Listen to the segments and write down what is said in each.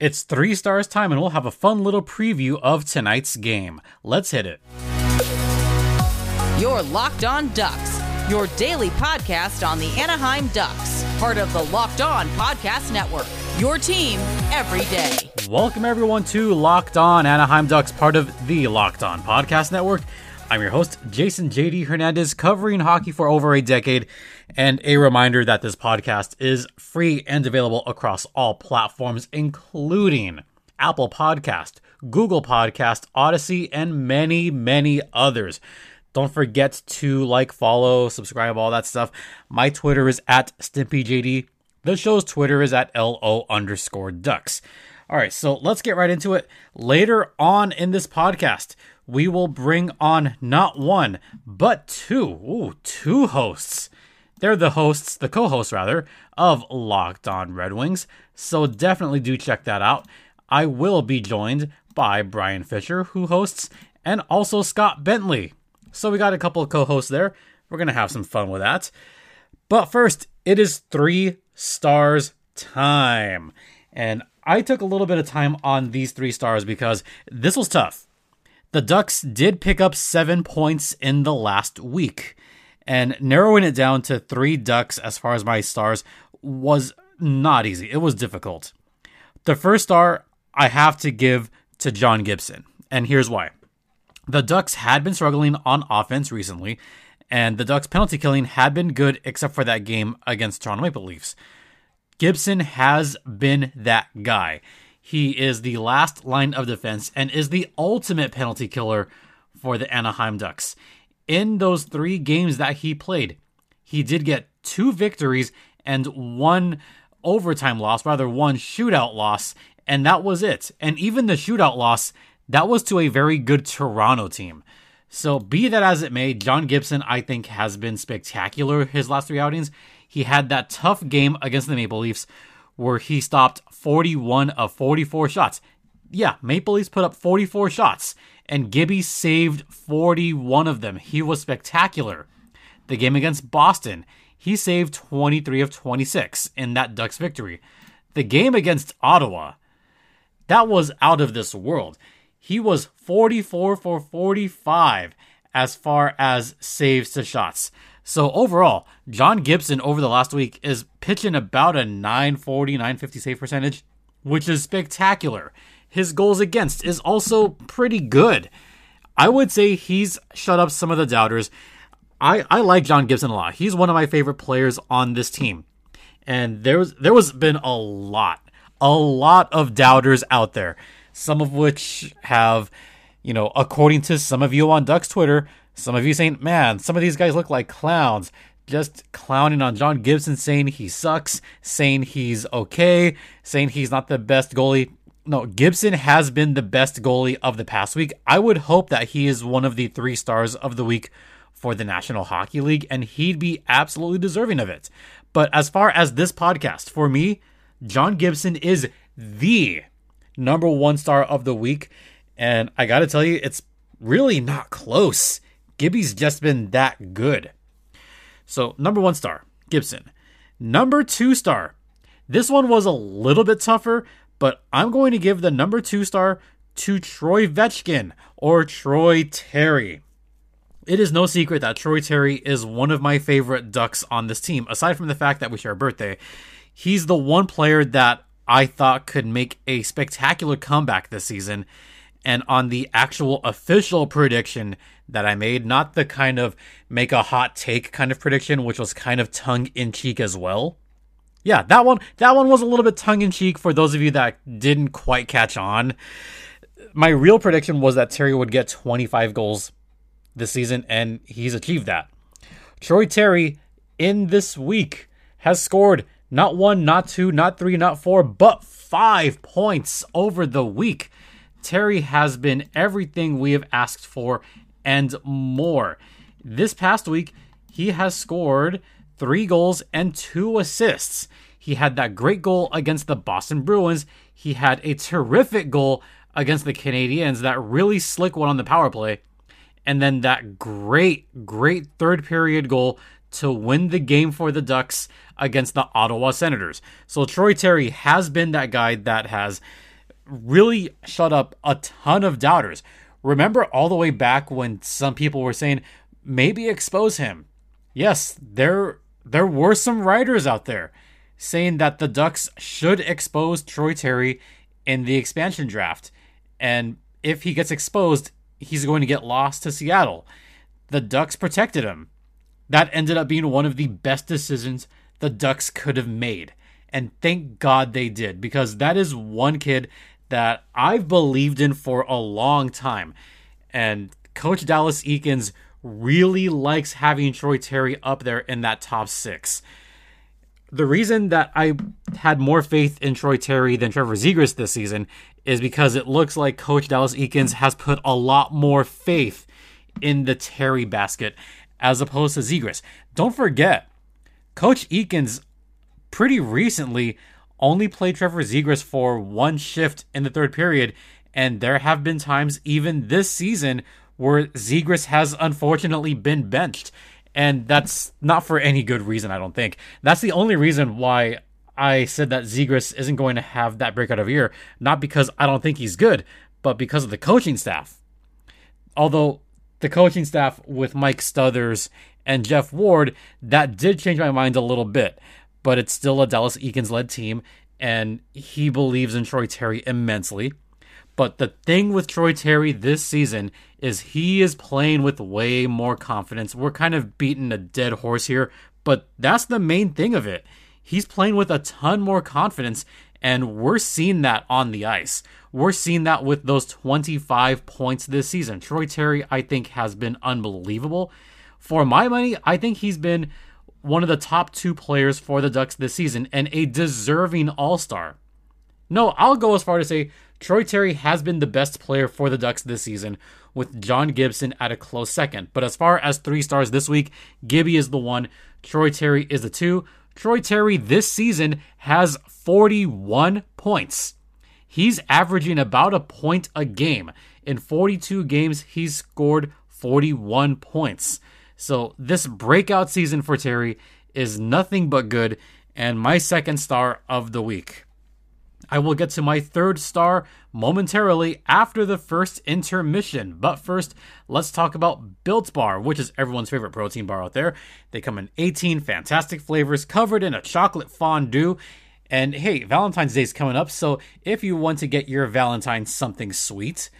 It's three stars time, and we'll have a fun little preview of tonight's game. Let's hit it. Your Locked On Ducks, your daily podcast on the Anaheim Ducks, part of the Locked On Podcast Network. Your team every day. Welcome, everyone, to Locked On Anaheim Ducks, part of the Locked On Podcast Network. I'm your host, Jason JD Hernandez, covering hockey for over a decade. And a reminder that this podcast is free and available across all platforms, including Apple Podcast, Google Podcast, Odyssey, and many, many others. Don't forget to like, follow, subscribe, all that stuff. My Twitter is at StimpyJD. The show's Twitter is at LO underscore ducks. All right, so let's get right into it. Later on in this podcast, we will bring on not one, but two, ooh, two hosts. They're the hosts, the co hosts rather, of Locked On Red Wings. So definitely do check that out. I will be joined by Brian Fisher, who hosts, and also Scott Bentley. So we got a couple of co hosts there. We're going to have some fun with that. But first, it is three stars time. And I took a little bit of time on these three stars because this was tough. The Ducks did pick up seven points in the last week, and narrowing it down to three Ducks as far as my stars was not easy. It was difficult. The first star I have to give to John Gibson, and here's why. The Ducks had been struggling on offense recently, and the Ducks' penalty killing had been good except for that game against Toronto Maple Leafs. Gibson has been that guy. He is the last line of defense and is the ultimate penalty killer for the Anaheim Ducks. In those three games that he played, he did get two victories and one overtime loss, rather, one shootout loss, and that was it. And even the shootout loss, that was to a very good Toronto team. So, be that as it may, John Gibson, I think, has been spectacular his last three outings. He had that tough game against the Maple Leafs where he stopped 41 of 44 shots. Yeah, Maple Leafs put up 44 shots, and Gibby saved 41 of them. He was spectacular. The game against Boston, he saved 23 of 26 in that Ducks victory. The game against Ottawa, that was out of this world. He was 44 for 45 as far as saves to shots. So overall, John Gibson over the last week is pitching about a 940, 950 save percentage, which is spectacular. His goals against is also pretty good. I would say he's shut up some of the doubters. I, I like John Gibson a lot. He's one of my favorite players on this team. And there was there was been a lot, a lot of doubters out there. Some of which have, you know, according to some of you on Ducks Twitter, some of you saying, man, some of these guys look like clowns. Just clowning on John Gibson, saying he sucks, saying he's okay, saying he's not the best goalie. No, Gibson has been the best goalie of the past week. I would hope that he is one of the three stars of the week for the National Hockey League, and he'd be absolutely deserving of it. But as far as this podcast, for me, John Gibson is the number one star of the week. And I got to tell you, it's really not close. Gibby's just been that good. So, number one star, Gibson. Number two star, this one was a little bit tougher, but I'm going to give the number two star to Troy Vetchkin or Troy Terry. It is no secret that Troy Terry is one of my favorite Ducks on this team, aside from the fact that we share a birthday. He's the one player that I thought could make a spectacular comeback this season. And on the actual official prediction, that I made, not the kind of make a hot take kind of prediction, which was kind of tongue in cheek as well. Yeah, that one that one was a little bit tongue in cheek for those of you that didn't quite catch on. My real prediction was that Terry would get 25 goals this season and he's achieved that. Troy Terry in this week has scored not one, not two, not three, not four, but 5 points over the week. Terry has been everything we have asked for and more. This past week, he has scored three goals and two assists. He had that great goal against the Boston Bruins. He had a terrific goal against the Canadiens, that really slick one on the power play. And then that great, great third period goal to win the game for the Ducks against the Ottawa Senators. So Troy Terry has been that guy that has really shut up a ton of doubters. Remember all the way back when some people were saying maybe expose him. Yes, there there were some writers out there saying that the Ducks should expose Troy Terry in the expansion draft. And if he gets exposed, he's going to get lost to Seattle. The Ducks protected him. That ended up being one of the best decisions the Ducks could have made. And thank God they did, because that is one kid that I've believed in for a long time. And Coach Dallas Eakins really likes having Troy Terry up there in that top six. The reason that I had more faith in Troy Terry than Trevor Zegras this season is because it looks like Coach Dallas Eakins has put a lot more faith in the Terry basket as opposed to Zegras. Don't forget, Coach Eakins pretty recently only played Trevor Zegras for one shift in the third period, and there have been times even this season where Zegras has unfortunately been benched. And that's not for any good reason, I don't think. That's the only reason why I said that Zegras isn't going to have that breakout of year. Not because I don't think he's good, but because of the coaching staff. Although the coaching staff with Mike Stothers and Geoff Ward, that did change my mind a little bit. But it's still a Dallas Eakins led team, and he believes in Troy Terry immensely. But the thing with Troy Terry this season is he is playing with way more confidence. We're kind of beating a dead horse here, but that's the main thing of it. He's playing with a ton more confidence, and we're seeing that on the ice. We're seeing that with those 25 points this season. Troy Terry, I think, has been unbelievable. For my money, I think he's been one of the top two players for the Ducks this season and a deserving All Star. No, I'll go as far to say Troy Terry has been the best player for the Ducks this season, with John Gibson at a close second. But as far as three stars this week, Gibby is the one, Troy Terry is the two. Troy Terry this season has 41 points. He's averaging about a point a game. In 42 games, he's scored 41 points. So this breakout season for Terry is nothing but good and my second star of the week. I will get to my third star momentarily after the first intermission. But first, let's talk about Built Bar, which is everyone's favorite protein bar out there. They come in 18 fantastic flavors covered in a chocolate fondue. And hey, Valentine's Day is coming up, so if you want to get your Valentine something sweet,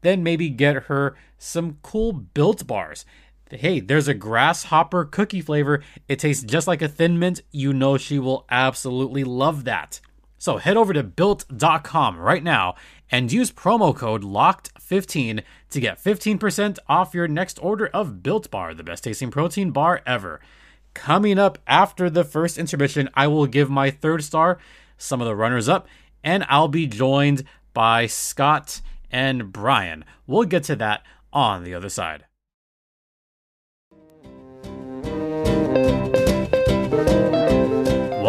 then maybe get her some cool Built Bars. Hey, there's a grasshopper cookie flavor. It tastes just like a thin mint. You know she will absolutely love that. So head over to built.com right now and use promo code LOCKED15 to get 15% off your next order of Built Bar, the best tasting protein bar ever. Coming up after the first intermission, I will give my third star, some of the runners up, and I'll be joined by Scott and Brian. We'll get to that on the other side.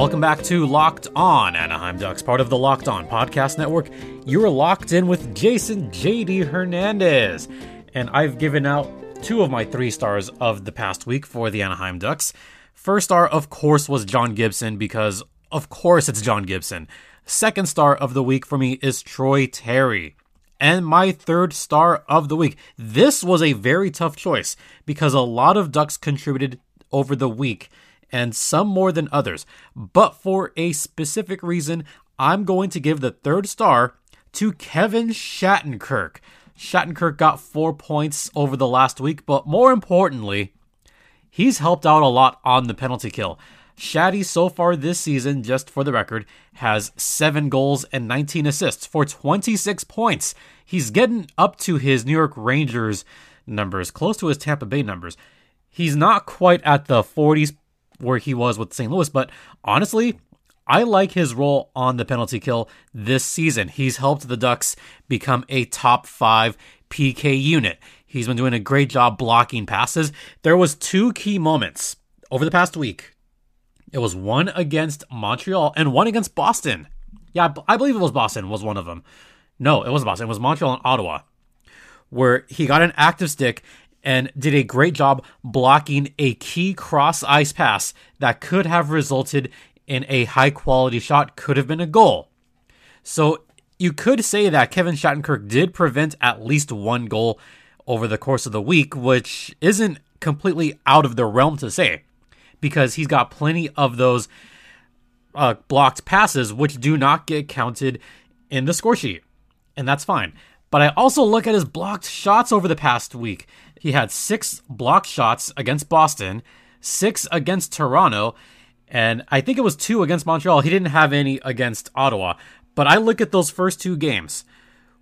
Welcome back to Locked On Anaheim Ducks, part of the Locked On Podcast Network. You're locked in with Jason JD Hernandez. And I've given out two of my three stars of the past week for the Anaheim Ducks. First star, of course, was John Gibson because, of course, it's John Gibson. Second star of the week for me is Troy Terry. And my third star of the week. This was a very tough choice because a lot of Ducks contributed over the week and some more than others. But for a specific reason, I'm going to give the third star to Kevin Shattenkirk. Shattenkirk got four points over the last week, but more importantly, he's helped out a lot on the penalty kill. Shatty so far this season, just for the record, has seven goals and 19 assists for 26 points. He's getting up to his New York Rangers numbers, close to his Tampa Bay numbers. He's not quite at the 40s where he was with St. Louis. But honestly, I like his role on the penalty kill this season. He's helped the Ducks become a top five PK unit. He's been doing a great job blocking passes. There was two key moments over the past week. It was one against Montreal and one against Boston. Yeah, I believe it was Boston was one of them. No, it wasn't Boston. It was Montreal and Ottawa, where he got an active stick and did a great job blocking a key cross ice pass that could have resulted in a high quality shot, could have been a goal. So you could say that Kevin Shattenkirk did prevent at least one goal over the course of the week, which isn't completely out of the realm to say because he's got plenty of those uh, blocked passes which do not get counted in the score sheet. And that's fine. But I also look at his blocked shots over the past week. He had six block shots against Boston, six against Toronto, and I think it was two against Montreal. He didn't have any against Ottawa. But I look at those first two games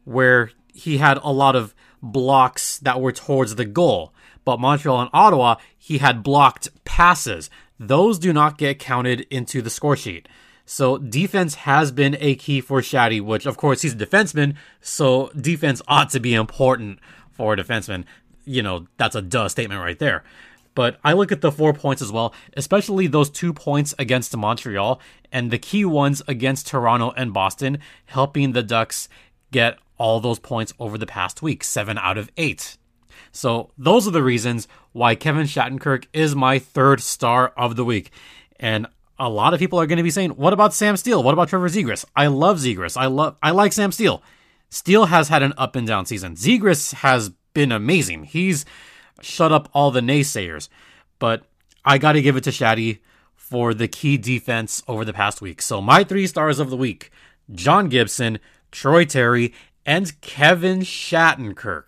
where he had a lot of blocks that were towards the goal. But Montreal and Ottawa, he had blocked passes. Those do not get counted into the score sheet. So defense has been a key for Shaddy, which of course he's a defenseman, so defense ought to be important for a defenseman. You know, that's a duh statement right there. But I look at the four points as well, especially those two points against Montreal and the key ones against Toronto and Boston, helping the Ducks get all those points over the past week, seven out of eight. So those are the reasons why Kevin Shattenkirk is my third star of the week. And a lot of people are going to be saying, "What about Sam Steele? What about Trevor Zegras?" I love Zegras. I love I like Sam Steele. Steele has had an up and down season. Zegras has been amazing. He's shut up all the naysayers. But I got to give it to Shaddy for the key defense over the past week. So my three stars of the week: John Gibson, Troy Terry, and Kevin Shattenkirk.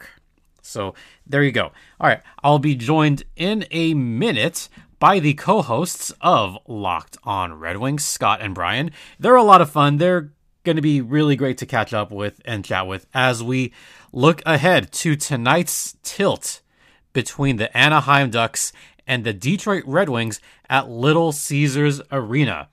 So there you go. All right, I'll be joined in a minute by the co hosts of Locked On Red Wings, Scott and Brian. They're a lot of fun. They're going to be really great to catch up with and chat with as we look ahead to tonight's tilt between the Anaheim Ducks and the Detroit Red Wings at Little Caesars Arena.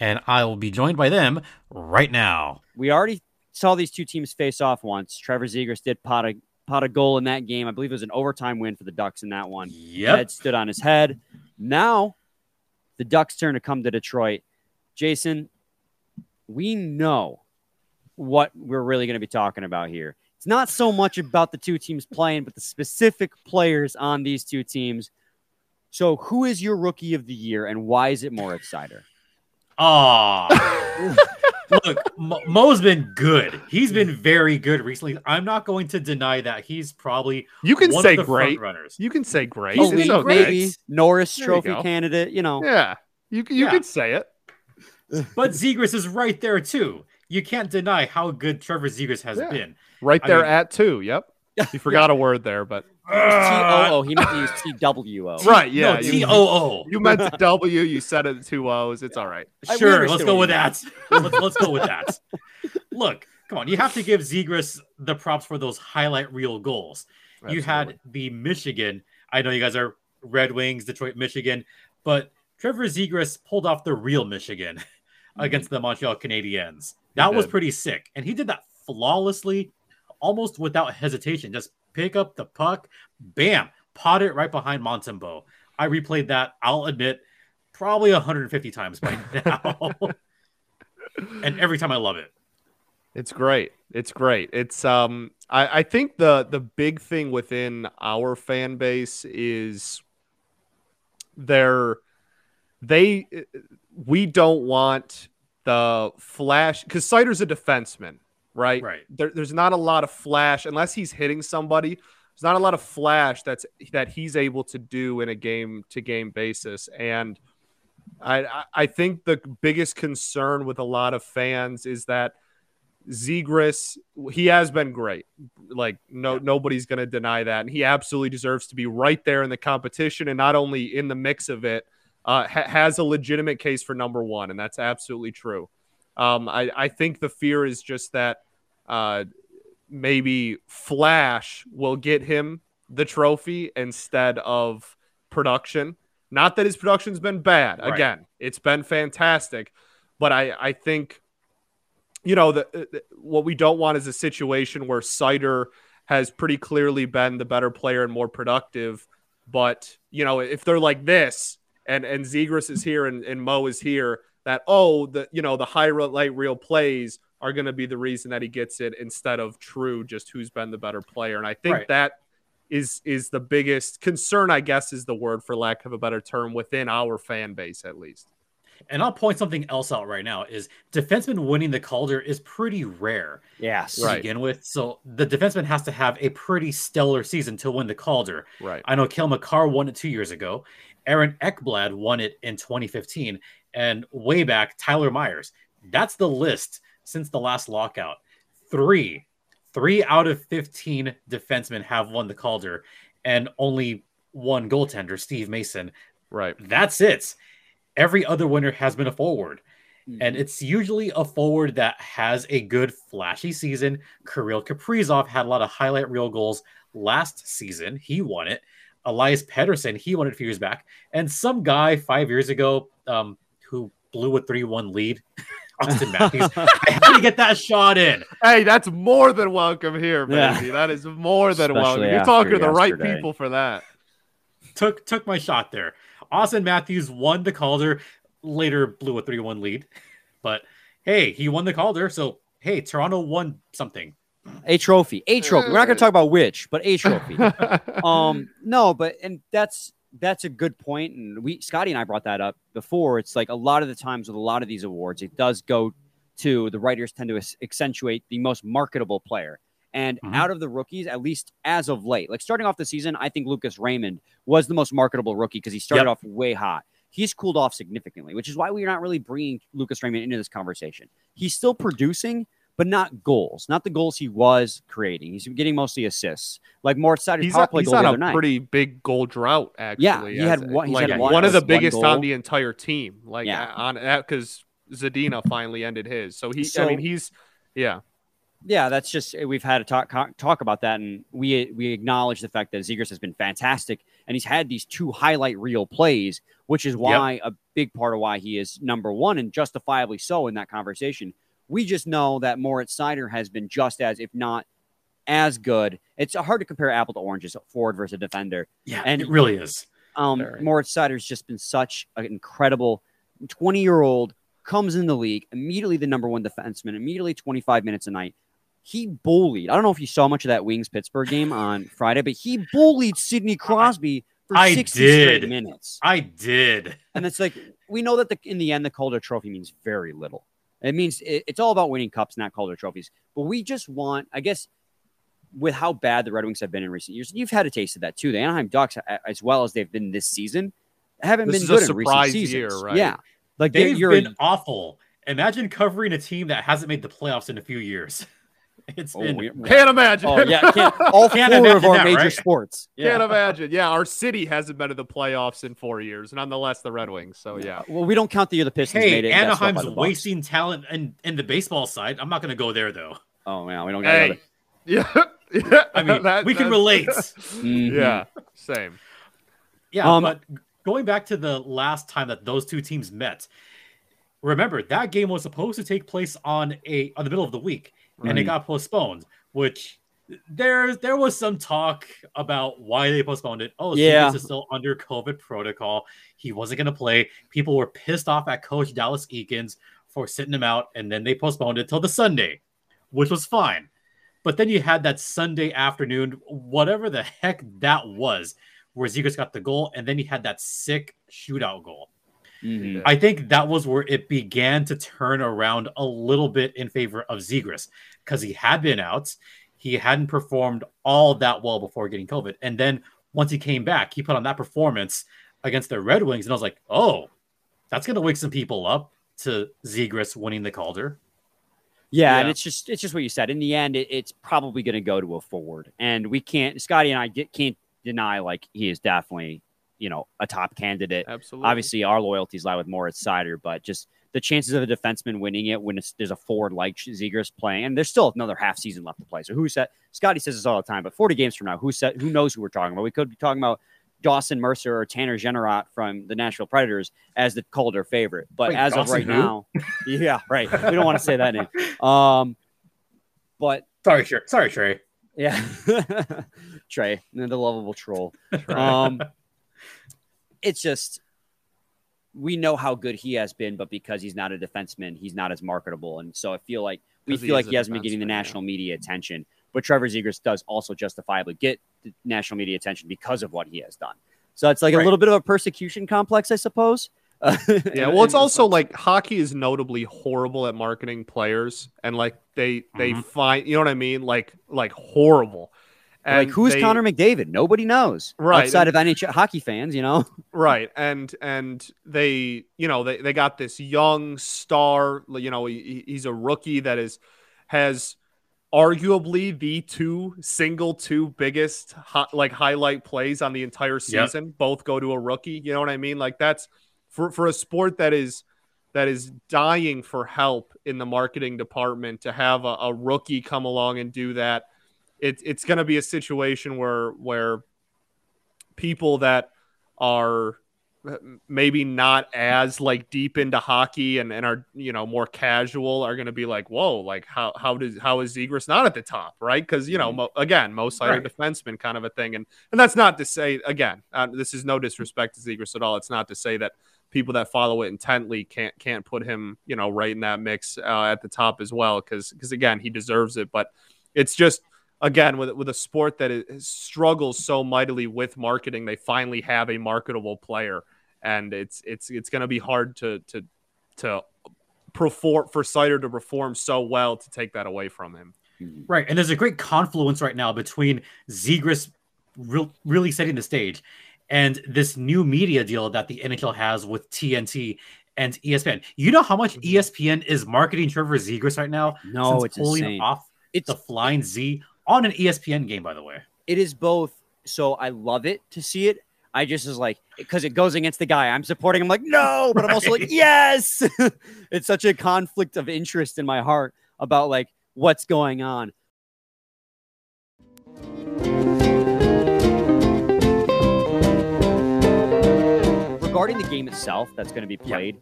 And I will be joined by them right now. We already saw these two teams face off once. Trevor Zegras did pot a, pot a goal in that game. I believe it was an overtime win for the Ducks in that one. Yep. Head stood on his head. Now, the Ducks' turn to come to Detroit. Jason, we know what we're really going to be talking about here. It's not so much about the two teams playing, but the specific players on these two teams. So, who is your rookie of the year, and why is it Moritz Seider? Ah. Look, Mo- Mo's been good. He's been very good recently. I'm not going to deny that he's probably You can one say of the great. runners. You can say great. He's It's been okay. great. maybe Norris There you Trophy candidate. You know, Yeah. You can- you Yeah. can say it. But Zegras is right there too. You can't deny how good Trevor Zegras has Yeah. been. Right I there mean- at two. Yep. You forgot a word there, but T O O. He meant to use T W O. right. Yeah. no, you- T O O. You meant W. You said it two O's. It's all right. Sure, let's go with that. let's, let's go with that. Look, come on. You have to give Zegras the props for those highlight reel goals. You had the Michigan. I know you guys are Red Wings, Detroit, Michigan, but Trevor Zegras pulled off the real Michigan against mm-hmm. the Montreal Canadiens. That was pretty sick. And he did that flawlessly, almost without hesitation. Just pick up the puck, bam, pot it right behind Montembeault. I replayed that, I'll admit, probably 150 times by now. and every time I love it. It's great. It's great. It's um I, I think the the big thing within our fan base is they're they we don't want the flash because Seider's a defenseman, right? Right. There, there's not a lot of flash unless he's hitting somebody. There's not a lot of flash that's that he's able to do in a game to game basis. And I I- think the biggest concern with a lot of fans is that Zegras, he has been great. Like no nobody's going to deny that, and he absolutely deserves to be right there in the competition, and not only in the mix of it, uh, ha- has a legitimate case for number one, and that's absolutely true. Um, I, I think the fear is just that uh, maybe Flash will get him the trophy instead of production. Not that his production's been bad. Right. Again, it's been fantastic, but I I think you know the, the what we don't want is a situation where Seider has pretty clearly been the better player and more productive. But you know, if they're like this, and and Zegras is here and, and Mo is here, that oh the you know the highlight reel plays are going to be the reason that he gets it instead of true just who's been the better player. And I think Right. that is is the biggest concern, I guess is the word for lack of a better term within our fan base at least. And I'll point something else out right now is defenseman winning the Calder is pretty rare Yes. to begin with. So the defenseman has to have a pretty stellar season to win the Calder. Right. I know Cale Makar won it two years ago. Aaron Ekblad won it in 2015. And way back, Tyler Myers. That's the list since the last lockout. Three, three out of 15 defensemen have won the Calder, and only one goaltender, Steve Mason. Right. That's it. Every other winner has been a forward. Mm-hmm. And it's usually a forward that has a good flashy season. Kirill Kaprizov had a lot of highlight reel goals last season. He won it. Elias Pettersson, he won it a few years back. And some guy five years ago um, who blew a 3 1 lead, Austin Matthews. I had to get that shot in. Hey, that's more than welcome here, Yeah. baby. That is more than Especially welcome. You're talking to the right people for that. Took took my shot there. Austin Matthews won the Calder, later blew a 3 1 lead. But hey, he won the Calder. So hey, Toronto won something. A trophy. A trophy. We're not going to talk about which, but a trophy. um no but and that's that's a good point. and we scotty and i brought that up before it's like a lot of the times with a lot of these awards it does go to the writers tend to accentuate the most marketable player and Mhm. out of the rookies at least as of late like starting off the season i think lucas raymond was the most marketable rookie because he started Yep. off way hot he's cooled off significantly which is why we're not really bringing lucas raymond into this conversation he's still producing but not goals, not the goals he was creating. He's getting mostly assists, like Moritz Seider's He's, power play he's goal on a night. pretty big goal drought, actually. Yeah, he had one- like had one- one of the biggest goal. on the entire team. Like Yeah. on that because Zadina finally ended his. So he, I mean, he's yeah, yeah, that's just eh, we've had a talk talk about that, and we we acknowledge the fact that Zegras has been fantastic, and he's had these two highlight reel plays, which is why a big part of why he is number one and justifiably so in that conversation. We just know that Moritz Seider has been just as, if not as good. It's hard to compare apple to oranges, forward versus a defender. Yeah, And- it really is. Um, Very. Moritz Seider's just been such an incredible 20 year old, comes in the league, immediately the number one defenseman, immediately 25 minutes a night. He bullied. I don't know if you saw much of that Wings Pittsburgh game on Friday, but he bullied Sidney Crosby for I 60 did. straight minutes. I did. And it's like, we know that the, in the end, the Calder Trophy means very little. It means it, it's all about winning cups, not Calder trophies. But we just want, I guess, with how bad the Red Wings have been in recent years, you've had a taste of that too. The Anaheim Ducks, as well as they've been this season, haven't This been is a good in surprise recent year, seasons. right? Yeah, like They've you're been awful. Imagine covering a team that hasn't made the playoffs in a few years. It's Oh, been we- can't imagine. oh yeah, can't, all Can't four of our that, major right? sports. Can't imagine. Yeah, our city hasn't been to the playoffs in four years. Nonetheless, the Red Wings. So yeah, Well, we don't count the year the Pistons hey, made it. and got swept by Anaheim's the Bucks. wasting talent in, in the baseball side. I'm not going to go there though. Oh man, we don't got hey, yeah, yeah. I mean, that- we can that's- relate. Mhm. Yeah, same. Yeah, Um, but going back to the last time that those two teams met, remember that game was supposed to take place on a on the middle of the week, and it got postponed. Which there there was some talk about why they postponed it. Oh, Yeah. yeah, is still under COVID protocol. He wasn't going to play. People were pissed off at Coach Dallas Eakins for sitting him out, and then they postponed it till the Sunday, which was fine. But then you had that Sunday afternoon, whatever the heck that was, where Zegras got the goal, and then he had that sick shootout goal. Mhm. I think that was where it began to turn around a little bit in favor of Zegras because he had been out. He hadn't performed all that well before getting COVID. And then once he came back, he put on that performance against the Red Wings. And I was like, oh, that's going to wake some people up to Zegras winning the Calder. Yeah, and it's just it's just what you said. In the end, it, it's probably going to go to a forward, and we can't. Scotty and I get, can't deny like he is definitely you know a top candidate. Absolutely. Obviously, our loyalties lie with Moritz Seider, but just the chances of a defenseman winning it when it's, there's a forward like Zegras playing, and there's still another half season left to play. So who said? Scotty says this all the time, but 40 games from now, who said? Who knows who we're talking about? We could be talking about Dawson Mercer or Tanner Jeannot from the Nashville Predators as the Calder favorite. But Wait, as of right who? now, yeah, right. We don't want to say that name. Um, but Sorry, Trey. Sorry, Trey. yeah, Trey, the lovable troll. Um, it's just we know how good he has been, but because he's not a defenseman, he's not as marketable, and so I feel like we feel is like he hasn't been getting the defenseman, yeah. national media attention. but Trevor Zegras does also justifiably get national media attention because of what he has done. So it's like Right. a little bit of a persecution complex, I suppose. Yeah, well, it's also like hockey is notably horrible at marketing players, and like they they Mhm. find you know what I mean, like like horrible. And like who's they- Connor McDavid? Nobody knows Right, outside of NHL hockey fans. You know, Right, and and they you know they they got this young star. You know, he, he's a rookie that is has arguably the two single two biggest hi- like highlight plays on the entire Yep. season. Both go to a rookie. You know what I mean? Like that's for for a sport that is that is dying for help in the marketing department to have a, a rookie come along and do that. It, it's going to be a situation where where people that are maybe not as like deep into hockey and, and are you know more casual are going to be like whoa like how how does how is Zegras not at the top? Right? Because you know mo- again most cited Right. defenseman kind of a thing. And and that's not to say again uh, this is no disrespect to Zegras at all. It's not to say that people that follow it intently can't can't put him you know right in that mix uh, at the top as well because because again he deserves it. But it's just again with with a sport that is, struggles so mightily with marketing they finally have a marketable player and it's it's it's going to be hard to to to perform for Seider to perform so well to take that away from him hmm. Right, and there's a great confluence right now between Zegras real, really setting the stage and this new media deal that the NHL has with TNT and ESPN. You know how much mm-hmm. E ESPN is marketing Trevor Zegras right now? No, since it's pulling insane. off it's the flying Z on an ESPN game, by the way. it is both. So I love it to see it. I just is like because it goes against the guy I'm supporting. I'm like no, but I'm also like yes. it's such a conflict of interest in my heart about like what's going on. Regarding the game itself, that's going to be Yeah. played.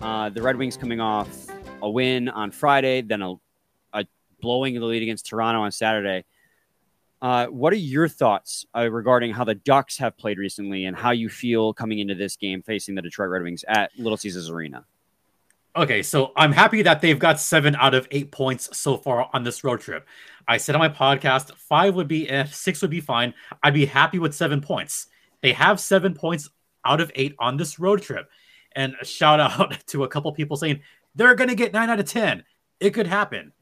Uh, the Red Wings coming off a win on Friday, then a, a blowing of the lead against Toronto on Saturday. Uh, what are your thoughts uh, regarding how the Ducks have played recently and how you feel coming into this game facing the Detroit Red Wings at Little Caesars Arena? Okay, so I'm happy that they've got seven out of eight points so far on this road trip. I said on my podcast, five would be if six would be fine. I'd be happy with seven points. They have seven points out of eight on this road trip. And a shout out to a couple people saying they're going to get nine out of 10. It could happen.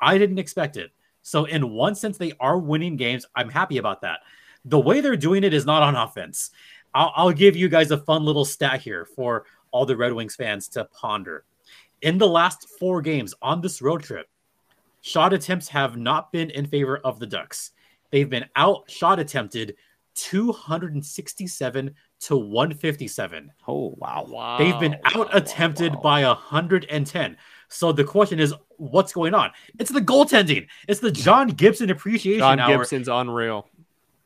I didn't expect it. So, in one sense, they are winning games. I'm happy about that. The way they're doing it is not on offense. I'll, I'll give you guys a fun little stat here for all the Red Wings fans to ponder. In the last four games on this road trip, shot attempts have not been in favor of the Ducks. They've been out shot attempted 267 to 157. Oh, wow. wow They've been wow, out wow, attempted wow. by 110. So the question is, what's going on? It's the goaltending. It's the John Gibson appreciation John hour. Gibson's unreal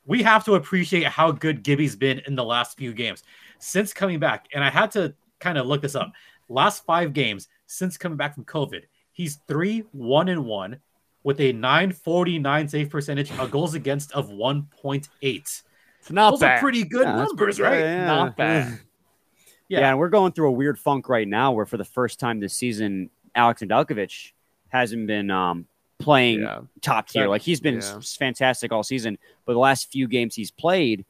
We have to appreciate how good Gibby's been in the last few games since coming back. And I had to kind of look this up. Last five games since coming back from COVID, he's three, one, and one with a 949 save percentage, a goals against of 1.8. it's not Those bad are pretty good Yeah, numbers, pretty right? yeah. not bad Yeah. Yeah. and we're going through a weird funk right now where for the first time this season, Alex Nedeljkovic hasn't been um, playing yeah top tier. Like he's been yeah. fantastic all season, but the last few games he's played,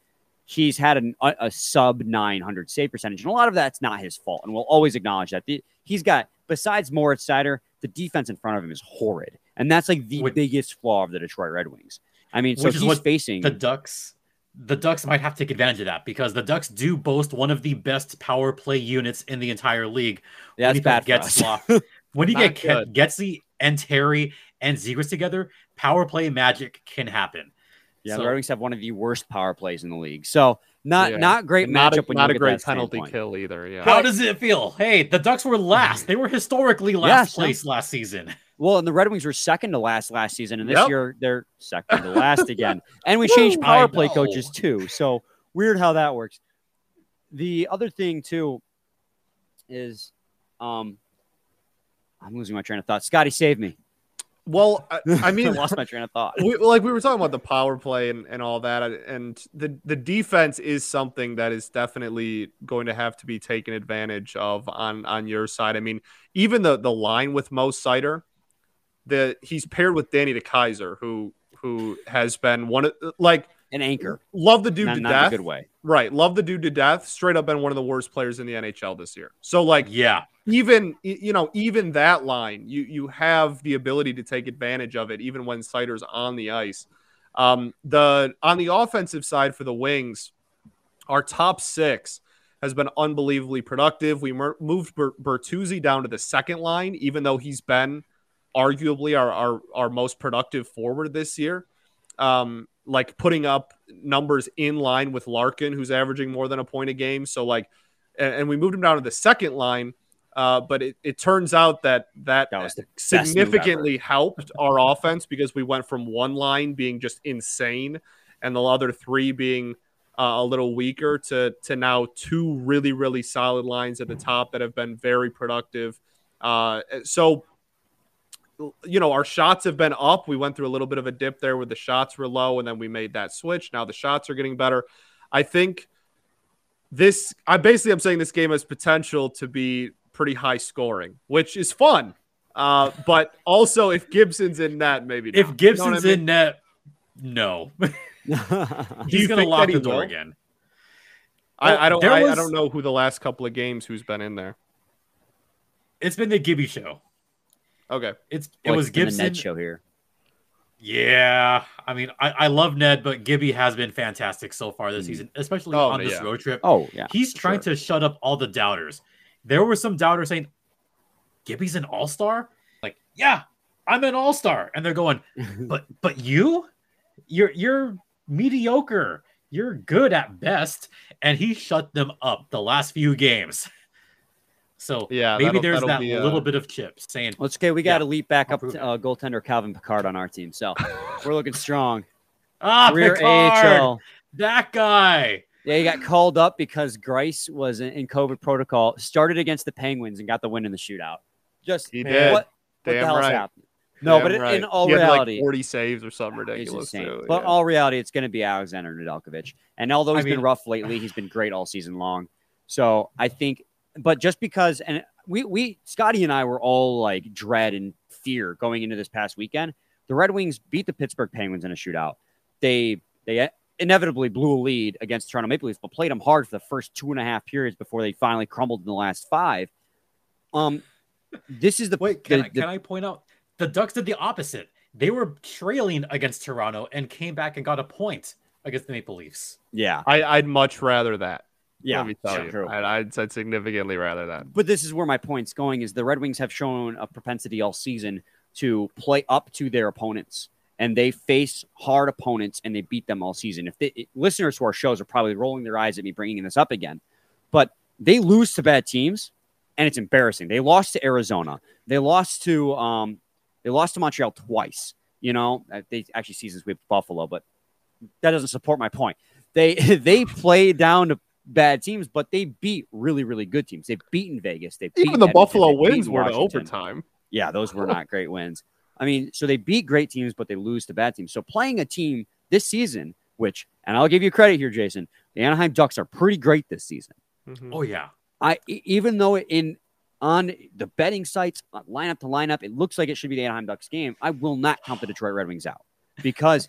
he's had an, a, a sub 900 save percentage, and a lot of that's not his fault. And we'll always acknowledge that. The, he's got besides Moritz Seider, the defense in front of him is horrid, and that's like the Which- biggest flaw of the Detroit Red Wings. I mean, so Which is he's what facing the Ducks the Ducks might have to take advantage of that because the Ducks do boast one of the best power play units in the entire league. that's when bad for us. When you Not get good. Getzy and Terry and Zegras together, power play magic can happen. Yeah, So- the Red Wings have one of the worst power plays in the league. So not Yeah. not great not matchup a, when not you a look great that penalty standpoint. kill either yeah How does it feel? Hey, the Ducks were last. They were historically last Yeah, so- place last season. Well, and the Red Wings were second to last last season, and this Yep. year they're second to last again. And we changed Woo! power I play know. coaches too. So weird how that works. The other thing too is, um, I'm losing my train of thought. Scotty, save me. well I, I I mean lost my train of thought. we, like we were talking about the power play and, and all that and the the defense is something that is definitely going to have to be taken advantage of on on your side i mean even the the line with mo Seider, the he's paired with danny DeKeyser, who who has been one of like An anchor, love the dude not, to not in a death. good way. Right, love the dude to death. Straight up been one of the worst players in the NHL this year. So like Yeah. even you know even that line you you have the ability to take advantage of it even when Seider's on the ice. Um, the on the offensive side for the Wings, our top six has been unbelievably productive. We moved Ber- Bertuzzi down to the second line, even though he's been arguably our our, our most productive forward this year. Um, like putting up numbers in line with Larkin, who's averaging more than a point a game. So like, and, and we moved him down to the second line. Uh, but it, it turns out that that, That was the best move significantly helped our offense because we went from one line being just insane and the other three being uh, a little weaker to to now two really really solid lines at the top that have been very productive. Uh, so you know our shots have been up. We went through a little bit of a dip there where the shots were low, and then we made that switch. Now the shots are getting better. I think this. I basically I'm saying this game has potential to be pretty high scoring, which is fun. Uh, but also if Gibson's in net, maybe not. If You know Gibson's I mean? in net, no. He's going to lock the door will? again. I, I don't. There I, I don't know who the last couple of games who's been in there. It's been the Gibby show. Okay, It's it Like was in the Gibson. Ned show here. Yeah, I mean, I, I love Ned, but Gibby has been fantastic so far this Mhm. season, especially Oh, on this yeah. road trip. Oh yeah, He's trying to shut up all the doubters. There were some doubters saying, "Gibby's an all star." Like, yeah, I'm an all star, and they're going, "But but you, you're you're mediocre. You're good at best." And he shut them up the last few games. So Yeah, maybe there's that'll that be, uh, little bit of chip saying, Well, it's okay. We got to Yeah, leap back I'll up to uh, goaltender Calvin Pickard on our team, so we're looking strong. "Ah, Career Pickard, AHL. that guy." Yeah, he got called up because Greiss was in, in COVID protocol. Started against the Penguins and got the win in the shootout. Just He what, did. what the Damn hell is right. happening? No, Damn but in, right. in all He had, like, reality, 40 saves or something ridiculous. too, But yeah. all reality, it's going to be Alexander Nedeljkovic. And although I he's been rough lately, he's been great all season long. So I think, but just because, and we, we, Scotty and I were all like dread and fear going into this past weekend. The Red Wings beat the Pittsburgh Penguins in a shootout. They, they inevitably blew a lead against Toronto Maple Leafs, but played them hard for the first two and a half periods before they finally crumbled in the last five. Um, this is the Wait, can, the- I, the- can I point out the Ducks did the opposite? They were trailing against Toronto and came back and got a point against the Maple Leafs. yeah, I, I'd much rather that. Yeah, Let me tell sure, you. true. I'd, I'd, I'd significantly rather that. But this is where my point's going: is the Red Wings have shown a propensity all season to play up to their opponents, and they face hard opponents and they beat them all season. If they, listeners to our shows are probably rolling their eyes at me bringing this up again, but they lose to bad teams, and it's embarrassing. They lost to Arizona. They lost to um, they lost to Montreal twice. You know, Uh, they actually season swept Buffalo, but that doesn't support my point. They they play down to bad teams, but they beat really really good teams. They've beaten Vegas. They Even the Buffalo wins were to overtime. Yeah, those were not great wins. I mean, so they beat great teams, but they lose to bad teams. So playing a team this season, which, and I'll give you credit here, Jason, the Anaheim Ducks are pretty great this season. Mhm. Oh yeah, I even though in on the betting sites, uh, lineup to lineup, it looks like it should be the Anaheim Ducks game. I will not count the Detroit Red Wings out because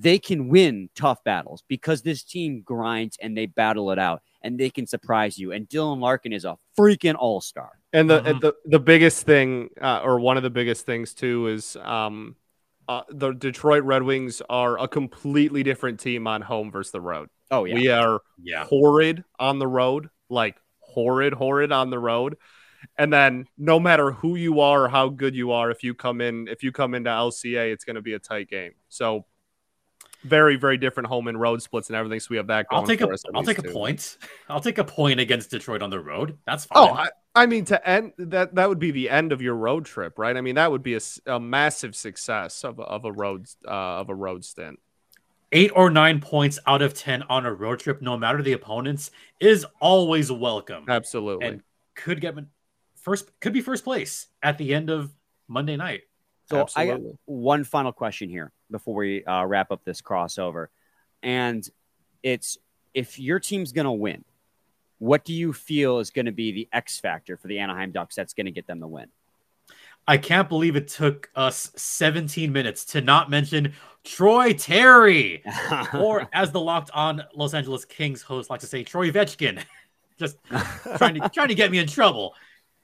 they can win tough battles because this team grinds and they battle it out and they can surprise you. And Dylan Larkin is a freaking all star. And the Mhm. the the biggest thing, uh, or one of the biggest things too, is um, uh, the Detroit Red Wings are a completely different team on home versus the road. Oh yeah, We are yeah. horrid on the road, like horrid, horrid on the road. And then no matter who you are or how good you are, if you come in, if you come into LCA, it's going to be a tight game. So very, very different home and road splits and everything. So we have that. Going I'll take a, I'll take a two. point. I'll take a point against Detroit on the road. That's fine. Oh, I, I mean to end that that would be the end of your road trip, right? I mean that would be a massive success of, a- of a road uh, of a road stint. Eight or nine points out of ten on a road trip, no matter the opponents, is always welcome Absolutely. and could get first. Could be first place at the end of Monday night. So I got one final question here before we uh, wrap up this crossover, and it's if your team's going to win, what do you feel is going to be the X factor for the Anaheim Ducks that's going to get them the win? I can't believe it took us 17 minutes to not mention Troy Terry, or as the Locked On Los Angeles Kings host like to say, Troy Vetchkin. Just trying to trying to get me in trouble.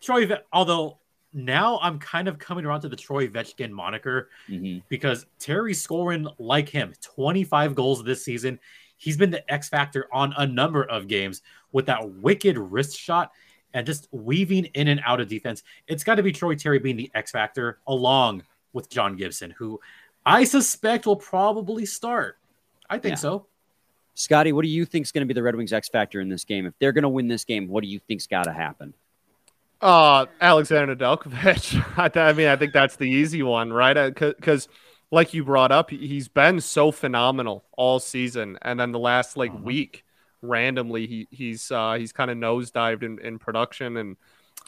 Troy, although now I'm kind of coming around to the Troy Vetchkin moniker mm-hmm. because Terry's scoring like him 25 goals this season. He's been the X factor on a number of games with that wicked wrist shot and just weaving in and out of defense. It's got to be Troy Terry being the X factor along with John Gibson, who I suspect will probably start. I think yeah. so. Scotty, what do you think is going to be the Red Wings X factor in this game? If they're going to win this game, what do you think's got to happen? Uh, Alexander Nedeljkovic. I, I, mean, I think that's the easy one, right? Because, uh, like you brought up, he's been so phenomenal all season, and then the last like uh-huh. week, randomly, he he's uh, he's kind of nosedived in, in production, and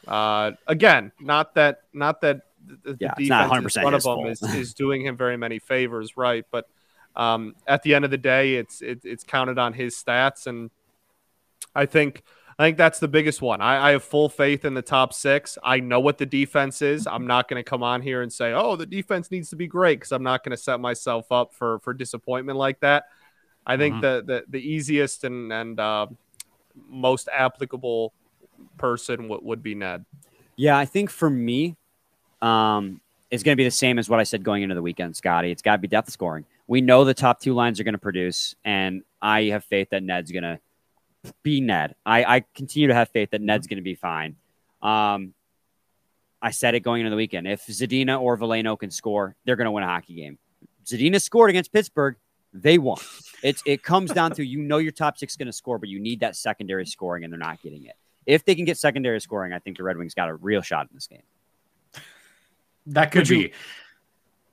uh, again, not that not that the, yeah, the defense in front of him is, is doing him very many favors, right? But um, at the end of the day, it's it, it's counted on his stats, and I think I think that's the biggest one. I, I, have full faith in the top six. I know what the defense is. I'm not going to come on here and say, "Oh, the defense needs to be great," because I'm not going to set myself up for for disappointment like that. I think mm-hmm. the, the the easiest and and uh, most applicable person w- would be Ned. Yeah, I think for me, um, it's going to be the same as what I said going into the weekend, Scotty. It's got to be depth scoring. We know the top two lines are going to produce, and I have faith that Ned's going to be Ned. I, I continue to have faith that Ned's going to be fine. Um, I said it going into the weekend. If Zadina or Veleno can score, they're going to win a hockey game. Zadina scored against Pittsburgh. They won. It's it comes down to you know your top six going to score, but you need that secondary scoring, and they're not getting it. If they can get secondary scoring, I think the Red Wings got a real shot in this game. That could be.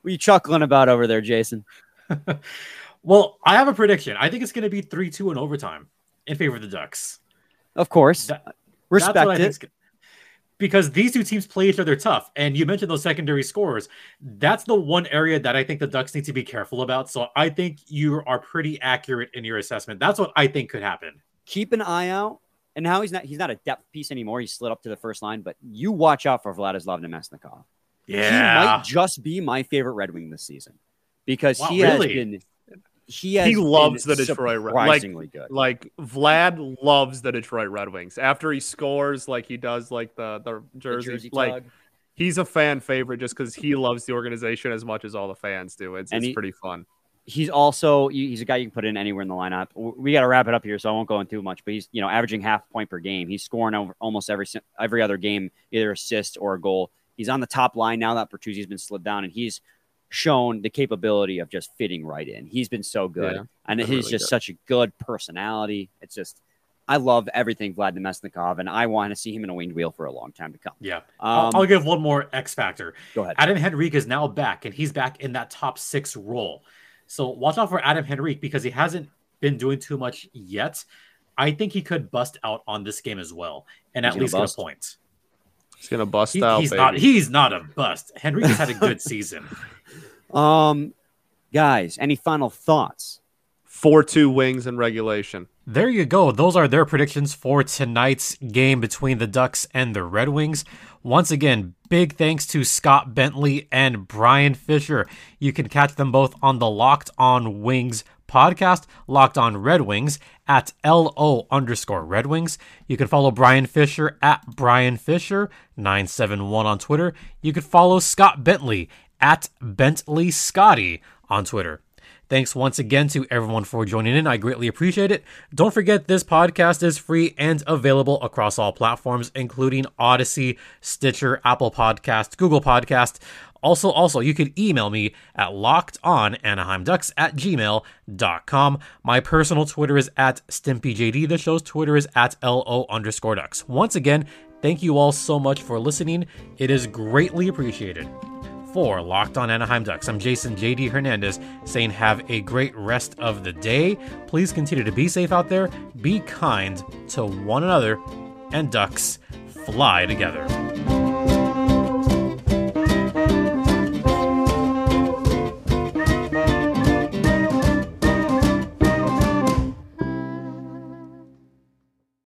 what are you chuckling about over there, Jason? well, I have a prediction. I think it's going to be three two in overtime in favor of the Ducks. Of course. That, Respect it. Because these two teams play each other tough. And you mentioned those secondary scores. That's the one area that I think the Ducks need to be careful about. So I think you are pretty accurate in your assessment. That's what I think could happen. Keep an eye out. And now he's not he's not a depth piece anymore. He slid up to the first line, but you watch out for Vladislav Namestnikov. Yeah. He might just be my favorite Red Wing this season because wow, he really? has been he he loves the Detroit Red like, good. Like Vlad loves the Detroit Red Wings. After he scores, like he does, like the the jersey, the jersey like tug. he's a fan favorite just because he loves the organization as much as all the fans do. It's, it's he, pretty fun. He's also he's a guy you can put in anywhere in the lineup. We got to wrap it up here, so I won't go into too much. But he's you know averaging half point per game. He's scoring over almost every every other game, either assist or a goal. He's on the top line now that Bertuzzi's been slid down, and he's shown the capability of just fitting right in. He's been so good, yeah, and he's really just good. such a good personality. It's just I love everything Vlad Namestnikov, and I want to see him in a winged wheel for a long time to come. Yeah, um, I'll, give one more X factor. Go ahead. Adam Henrique is now back, and he's back in that top six role. So watch out for Adam Henrique because he hasn't been doing too much yet. I think he could bust out on this game as well, and he's at least bust. get a point. He's gonna bust he, out. He's baby. not. He's not a bust. Henrique has had a good season. Um, guys, any final thoughts? 4 2 wings in regulation. There you go. Those are their predictions for tonight's game between the Ducks and the Red Wings. Once again, big thanks to Scott Bentley and Brian Fisher. You can catch them both on the Locked On Wings podcast, Locked On Red Wings, at LO underscore Red Wings. You can follow Brian Fisher at Brian Fisher971 on Twitter. You can follow Scott Bentley at Bentley Scotty on Twitter. Thanks once again to everyone for joining in. I greatly appreciate it. Don't forget this podcast is free and available across all platforms, including Odyssey, Stitcher, Apple Podcast, Google Podcast. Also, also, you can email me at lockedonanaheimducks at gmail.com. My personal Twitter is at StimpyJD. The show's Twitter is at LO underscore ducks. Once again, thank you all so much for listening. It is greatly appreciated for Locked On Anaheim Ducks. I'm Jason JD Hernandez saying have a great rest of the day. Please continue to be safe out there, be kind to one another, and Ducks fly together.